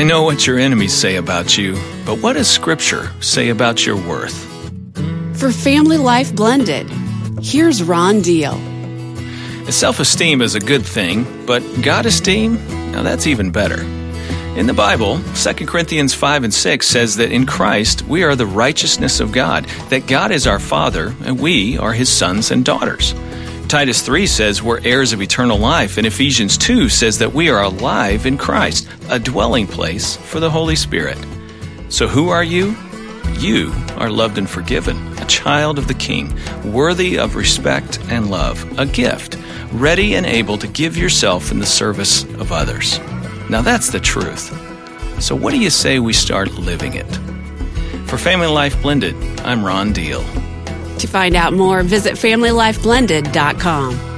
I know what your enemies say about you, but what does Scripture say about your worth? For Family Life Blended, here's Ron Deal. Self esteem is a good thing, but God esteem? Now that's even better. In the Bible, 2 Corinthians 5 and 6 says that in Christ we are the righteousness of God, that God is our Father, and we are His sons and daughters. Titus 3 says we're heirs of eternal life, and Ephesians 2 says that we are alive in Christ, a dwelling place for the Holy Spirit. So who are you? You are loved and forgiven, a child of the King, worthy of respect and love, a gift, ready and able to give yourself in the service of others. Now that's the truth. So what do you say we start living it? For Family Life Blended, I'm Ron Deal. To find out more, visit FamilyLifeBlended.com.